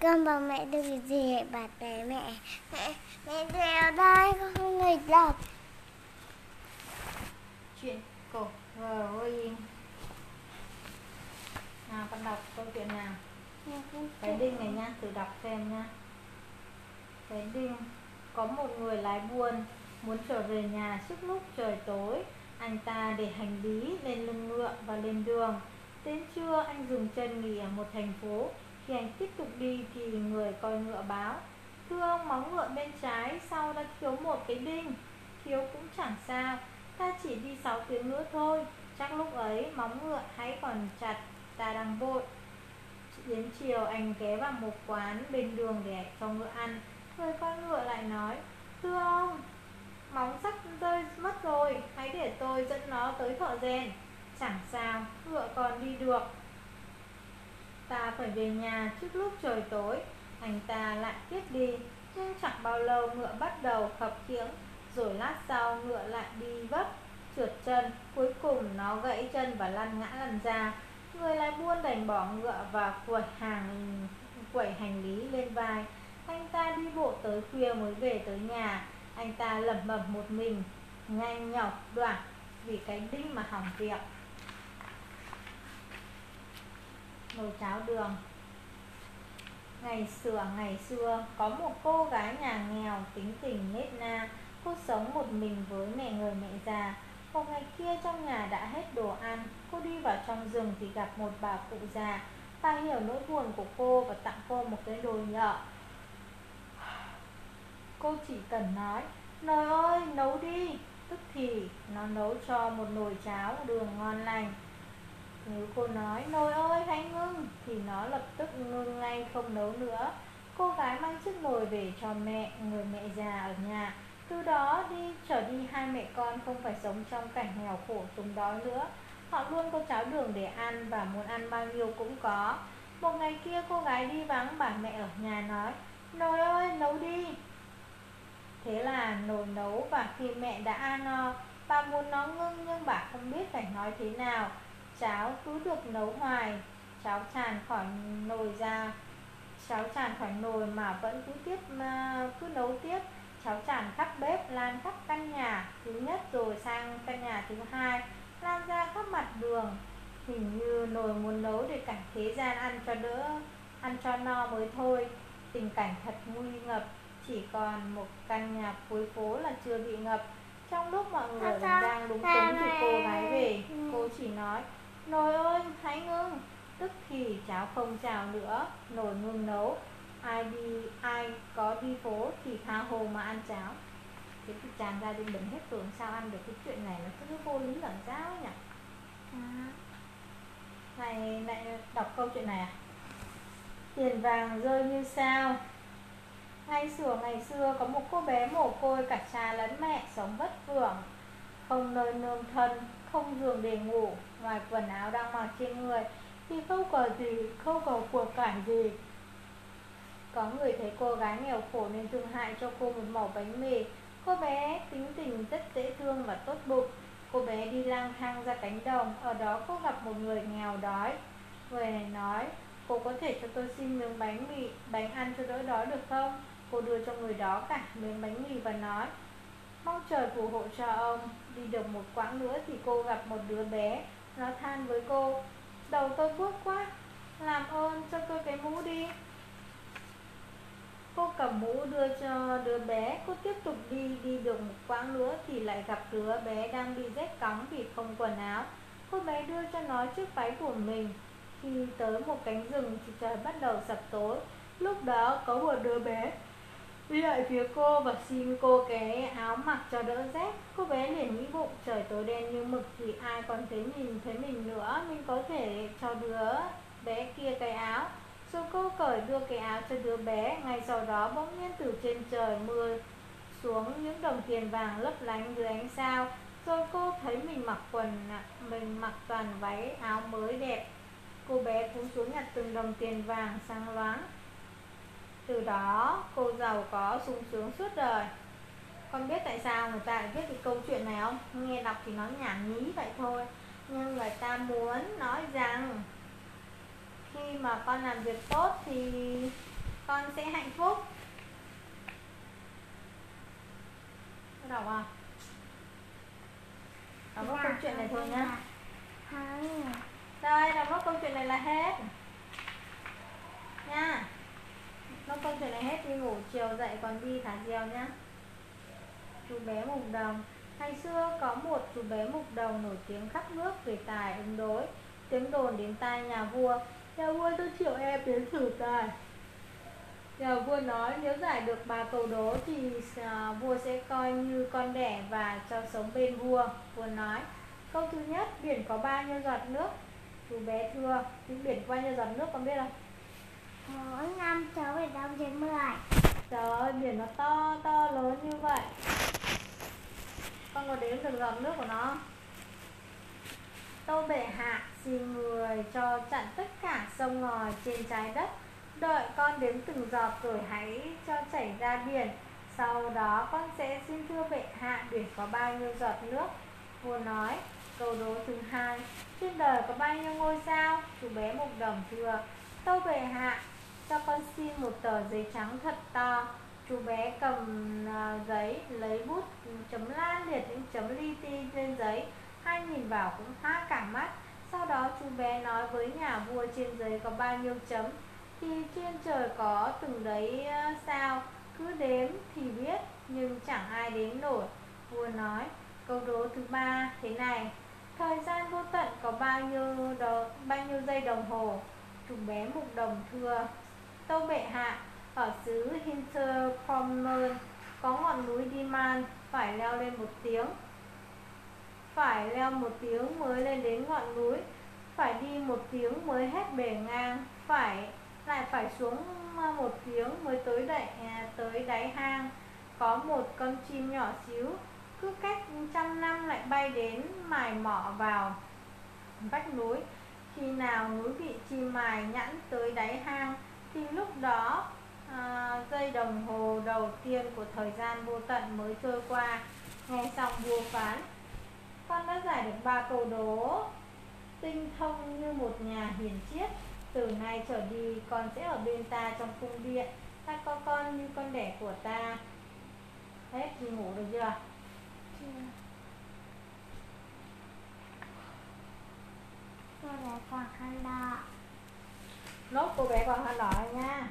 con bảo mẹ được gì bà bé mẹ. Mẹ mẹ đều đây con không nghịch đọc chuyện cổ Growing nào con đọc câu chuyện nào? Cái đinh này nha thử đọc xem nha cái đinh có một người lái buôn muốn trở về nhà trước lúc trời tối. Anh ta để hành lý lên lưng ngựa và lên đường. Đến trưa anh dừng chân nghỉ ở một thành phố khi anh tiếp tục đi thì người coi ngựa báo, thưa ông móng ngựa bên trái sau đã thiếu một cái đinh, thiếu cũng chẳng sao, ta chỉ đi 6 tiếng nữa thôi, chắc lúc ấy móng ngựa hãy còn chặt, ta đang vội. Đến chiều, anh ghé vào một quán bên đường để cho ngựa ăn, người con ngựa lại nói, thưa ông, móng sắp rơi mất rồi, hãy để tôi dẫn nó tới thợ rèn, chẳng sao, ngựa còn đi được ta phải về nhà trước lúc trời tối. Anh ta lại tiếp đi. Nhưng chẳng bao lâu ngựa bắt đầu khập khiễng, rồi lát sau ngựa lại đi vấp, trượt chân. Cuối cùng nó gãy chân và lăn ngã lăn ra. Người lái buôn đành bỏ ngựa và quẩy hàng, quẩy hành lý lên vai. Anh ta đi bộ tới khuya mới về tới nhà. Anh ta lẩm bẩm một mình, nhanh nhọc đoạn vì cái đinh mà hỏng việc. Nồi cháo đường. Ngày xưa ngày xưa, có một cô gái nhà nghèo tính tình nết na, cô sống một mình với mẹ người mẹ già. Một ngày kia trong nhà đã hết đồ ăn, Cô đi vào trong rừng thì gặp một bà cụ già. Bà hiểu nỗi buồn của cô và tặng cô một cái đồ nhợ. Cô chỉ cần nói, Nồi ơi, nấu đi. Tức thì nó nấu cho một nồi cháo đường ngon lành. Nếu cô nói, nồi ơi, hãy ngưng. Thì nó lập tức ngưng ngay không nấu nữa. Cô gái mang chiếc nồi về cho mẹ, Người mẹ già ở nhà. Từ đó đi, trở đi hai mẹ con không phải sống trong cảnh nghèo khổ túng đói nữa. Họ luôn có cháo đường để ăn và muốn ăn bao nhiêu cũng có. Một ngày kia, cô gái đi vắng bà mẹ ở nhà nói, Nồi ơi, nấu đi. Thế là nồi nấu và khi mẹ đã ăn no Bà muốn nó ngưng nhưng bà không biết phải nói thế nào. Cháo cứ được nấu hoài. Cháo tràn khỏi nồi ra. Cháo tràn khỏi nồi mà vẫn cứ tiếp mà cứ nấu tiếp. Cháu tràn khắp bếp lan khắp căn nhà. Thứ nhất rồi sang căn nhà thứ hai lan ra khắp mặt đường. Hình như nồi muốn nấu để cảnh thế gian ăn cho đỡ ăn cho no mới thôi. Tình cảnh thật nguy ngập. Chỉ còn một căn nhà cuối phố là chưa bị ngập. Trong lúc mọi người đang đúng túng thì cô gái về. Cô chỉ nói nồi ơi hãy ngưng. Tức thì cháo không trào nữa nồi ngưng nấu. Ai đi ai có đi phố thì tha hồ mà ăn cháo. Thế thì tràn ra đi bệnh hết tưởng sao ăn được cái chuyện này nó cứ vô lý lẫn giáo nhỉ? À. này lại đọc câu chuyện này à? Tiền vàng rơi như sao? Ngày xưa ngày xưa có một cô bé mồ côi cả cha lẫn mẹ sống vất vưởng không nơi nương thân không giường để ngủ, ngoài quần áo đang mặc trên người, thì không có gì, không có của cải gì. Có người thấy cô gái nghèo khổ nên thương hại cho cô một mẩu bánh mì. Cô bé tính tình rất dễ thương và tốt bụng. Cô bé đi lang thang ra cánh đồng, Ở đó cô gặp một người nghèo đói. Người này nói, Cô có thể cho tôi xin miếng bánh mì, Bánh ăn cho đỡ đói được không? Cô đưa cho người đó cả miếng bánh mì và nói Mong trời phù hộ cho ông. Đi được một quãng nữa thì cô gặp một đứa bé. Nó than với cô, Đầu tôi buốt quá, Làm ơn cho tôi cái mũ đi. Cô cầm mũ đưa cho đứa bé, Cô tiếp tục đi Đi được một quãng nữa Thì lại gặp đứa bé đang bị rét cóng Vì không quần áo. Cô bé đưa cho nó chiếc váy của mình. Khi tới một cánh rừng Thì trời bắt đầu sập tối. Lúc đó có một đứa bé Đi lại phía cô và xin cô cái áo mặc cho đỡ rét. Cô bé liền nghĩ bụng, trời tối đen như mực Thì ai còn thấy nhìn thấy mình nữa. Mình có thể cho đứa bé kia cái áo. Rồi cô cởi đưa cái áo cho đứa bé Ngay sau đó bỗng nhiên từ trên trời mưa xuống những đồng tiền vàng lấp lánh dưới ánh sao. Rồi cô thấy mình mặc quần, Mình mặc toàn váy áo mới đẹp. Cô bé cúi xuống nhặt từng đồng tiền vàng sang loáng. Từ đó cô giàu có sung sướng suốt đời. Con biết tại sao người ta lại viết cái câu chuyện này không? Nghe đọc thì nó nhảm nhí vậy thôi. Nhưng người ta muốn nói rằng khi mà con làm việc tốt thì con sẽ hạnh phúc. Đọc à đọc nốt câu chuyện này thôi nhá. đây đọc câu chuyện này là hết nha nốt câu chuyện này hết đi ngủ chiều dậy còn đi thả diều nhá. Chú bé mục đồng. Ngày xưa có một chú bé mục đồng nổi tiếng khắp nước về tài, ứng đối. Tiếng đồn đến tai nhà vua nhà vua tôi chịu em đến thử tài. Nhà vua nói, nếu giải được ba câu đố thì à, vua sẽ coi như con đẻ và cho sống bên vua. Vua nói, câu thứ nhất, biển có bao nhiêu giọt nước? Chú bé thưa biển có bao nhiêu giọt nước con biết không? Mỗi năm, cháu phải đong trên mười trời ơi, biển nó to to, lớn như vậy. Con có đếm được giọt nước của nó tô bệ hạ xin người cho chặn tất cả sông ngòi trên trái đất. Đợi con đếm từng giọt rồi hãy cho chảy ra biển. Sau đó con sẽ xin thưa bệ hạ biển có bao nhiêu giọt nước? Vua nói, Câu đố thứ hai. Trên đời có bao nhiêu ngôi sao? Chú bé mục đồng thưa Tâu bệ hạ cho con xin một tờ giấy trắng thật to. Chú bé cầm uh, giấy lấy bút chấm la liệt những chấm li ti lên giấy. Hai nhìn vào cũng há cả mắt. Sau đó chú bé nói với nhà vua trên giấy có bao nhiêu chấm. Thì trên trời có từng đấy uh, sao? Cứ đếm thì biết nhưng chẳng ai đếm nổi. Vua nói câu đố thứ ba thế này. Thời gian vô tận có bao nhiêu đó bao nhiêu giây đồng hồ? Chú bé mục đồng thưa tâu bệ hạ ở xứ Hinterpommern có ngọn núi Diman phải leo lên một tiếng. Phải leo một tiếng mới lên đến ngọn núi phải đi một tiếng mới hết bề ngang phải lại phải xuống à, một tiếng mới tới đậy à, tới đáy hang. Có một con chim nhỏ xíu cứ cách trăm năm lại bay đến mài mỏ vào vách núi. Khi nào núi bị chim mài nhẵn tới đáy hang thì lúc đó à, dây đồng hồ đầu tiên của thời gian vô tận mới trôi qua nghe xong vua phán con đã giải được ba câu đố tinh thông như một nhà hiền triết. Từ nay trở đi con sẽ ở bên ta trong cung điện. Ta có con như con đẻ của ta. Hết ngủ được chưa? Chưa. Cô bé còn khăn đỏ nốt cô bé còn khăn đỏ nha.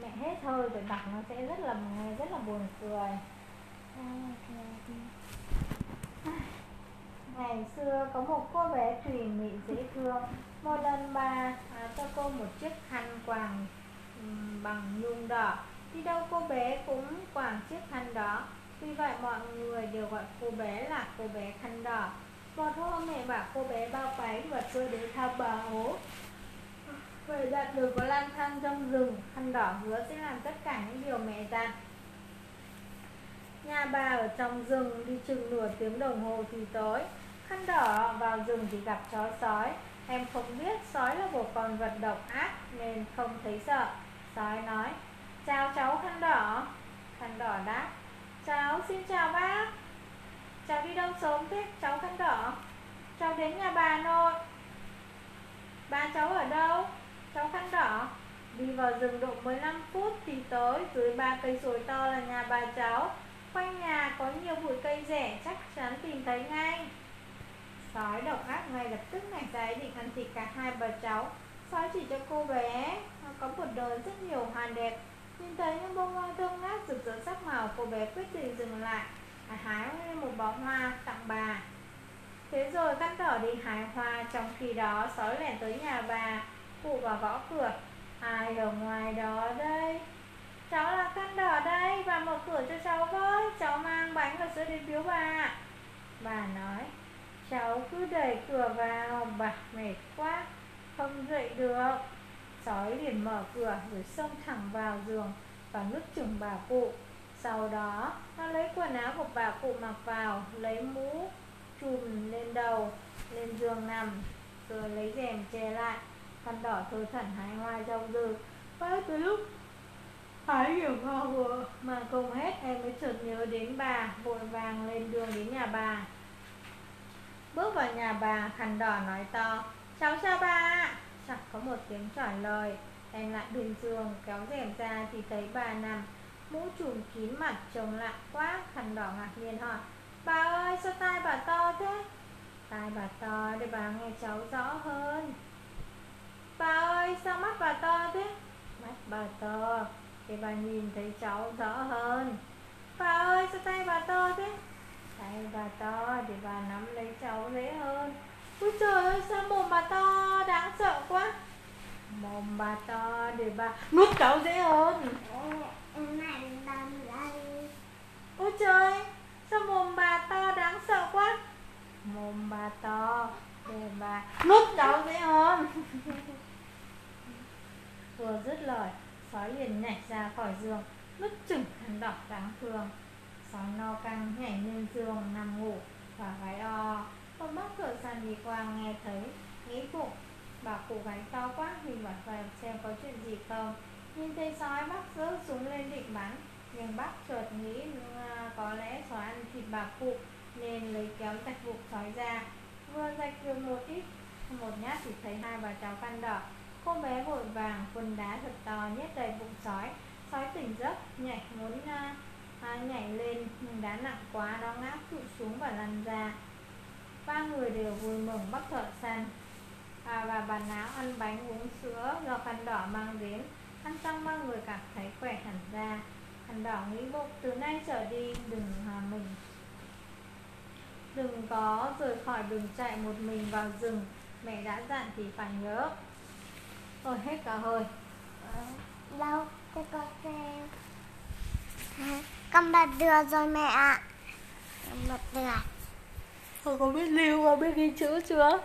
Mẹ hết thôi rồi đọc nó sẽ rất là rất là buồn cười. Ngày xưa có một cô bé thùy mị dễ thương. Một lần bà à, cho cô một chiếc khăn quàng bằng nhung đỏ. Đi đâu cô bé cũng quàng chiếc khăn đó. Vì vậy mọi người đều gọi cô bé là cô bé khăn đỏ một hôm mẹ bảo, cô bé bao bánh và tôi đến thăm bà hố. Vậy đặt đừng có lang thang trong rừng, Khăn đỏ hứa sẽ làm tất cả những điều mẹ dặn. Nhà bà ở trong rừng đi chừng nửa tiếng đồng hồ thì tối. Khăn đỏ vào rừng thì gặp chó sói. Em không biết sói là một con vật độc ác nên không thấy sợ. Sói nói, Chào cháu khăn đỏ. Khăn đỏ đáp, Cháu xin chào bác. Cháu đi đâu sớm thế? Cháu khăn đỏ Cháu đến nhà bà nội. Bà cháu ở đâu? Cháu khăn đỏ đi vào rừng độ 15 phút thì tới. Dưới ba cây sồi to là nhà bà cháu. Quanh nhà có nhiều bụi cây rẻ, chắc chắn tìm thấy ngay. Sói độc ác ngay lập tức nảy ra ý định ăn thịt cả hai bà cháu. Sói chỉ cho cô bé. Có một đời rất nhiều hoàn đẹp. Nhìn thấy những bông hoa thơm ngát rực rỡ sắc màu, cô bé quyết định dừng lại hái một bó hoa tặng bà. Thế rồi cắt đỏ đi hái hoa, trong khi đó sói lẻn tới nhà bà, Cụ vào gõ cửa. Ai ở ngoài đó đây? Cháu là cắt đỏ đây Và mở cửa cho cháu với. Cháu mang bánh và sữa đến biếu bà. Bà nói, Cháu cứ đẩy cửa vào. Bà mệt quá, Không dậy được. Sói liền mở cửa rồi xông thẳng vào giường Và ngước chừng bà cụ. Sau đó nó lấy quần áo của bà cụ mặc vào Lấy mũ chùm lên đầu Lên giường nằm Rồi lấy rèm che lại khăn đỏ thơ thẩn hái hoa trong dư, và từ lúc hái hiểu hoa vừa mà cùng hết em mới chợt nhớ đến bà vội vàng lên đường đến nhà bà. Bước vào nhà bà, khăn đỏ nói to Cháu chào bà. Ạ Chẳng có một tiếng trả lời Em lại bên giường kéo rèm ra thì thấy bà nằm Mũ trùm kín mặt, trông lạ quá thằng đỏ ngạc nhiên hỏi. Bà ơi, sao tai bà to thế? Tai bà to để bà nghe cháu rõ hơn. Bà ơi, sao mắt bà to thế? Mắt bà to để bà nhìn thấy cháu rõ hơn. Bà ơi, sao tay bà to thế? Tay bà to để bà nắm lấy cháu dễ hơn. Ôi trời ơi, sao mồm bà to? Đáng sợ quá. Mồm bà to để bà nuốt cháu dễ hơn. Ôi trời Sao mồm bà to đáng sợ quá? Mồm bà to Để bà nuốt cháu dễ hơn. Vừa dứt lời Sói liền nhảy ra khỏi giường Nút chừng khăn đỏ đáng thương. Sói no căng nhảy lên giường nằm ngủ Và gái o. Con bác thợ sàn đi qua nghe thấy Nghĩ bụng. Bà cụ gái to quá Mình bảo vào xem có chuyện gì không Nhìn thấy sói bác rớt súng lên định bắn Nhưng bác chợt nghĩ Có lẽ sói ăn thịt bà cụ Nên lấy kéo rạch bụng sói ra. Vừa rạch được một ít Một nhát thì thấy hai bà cháu căn đỏ. Cô bé vội vàng quần đá thật to nhét đầy bụng sói. Sói tỉnh giấc nhảy muốn à, à nhảy lên nhưng đá nặng quá đó ngã tụt xuống và lăn ra. Ba người đều vui mừng bắt thợ săn. À, và bà áo ăn bánh uống sữa do khăn đỏ mang đến ăn xong ba người cảm thấy khỏe hẳn ra. Khăn đỏ nghĩ bụng từ nay trở đi đừng hòa mình. Đừng có rời khỏi đừng chạy một mình vào rừng. Mẹ đã dặn thì phải nhớ. Rồi hết cả hơi. Đâu cho con xem con bật được rồi mẹ ạ. Con bật được Con có biết lưu và biết ghi chữ chưa?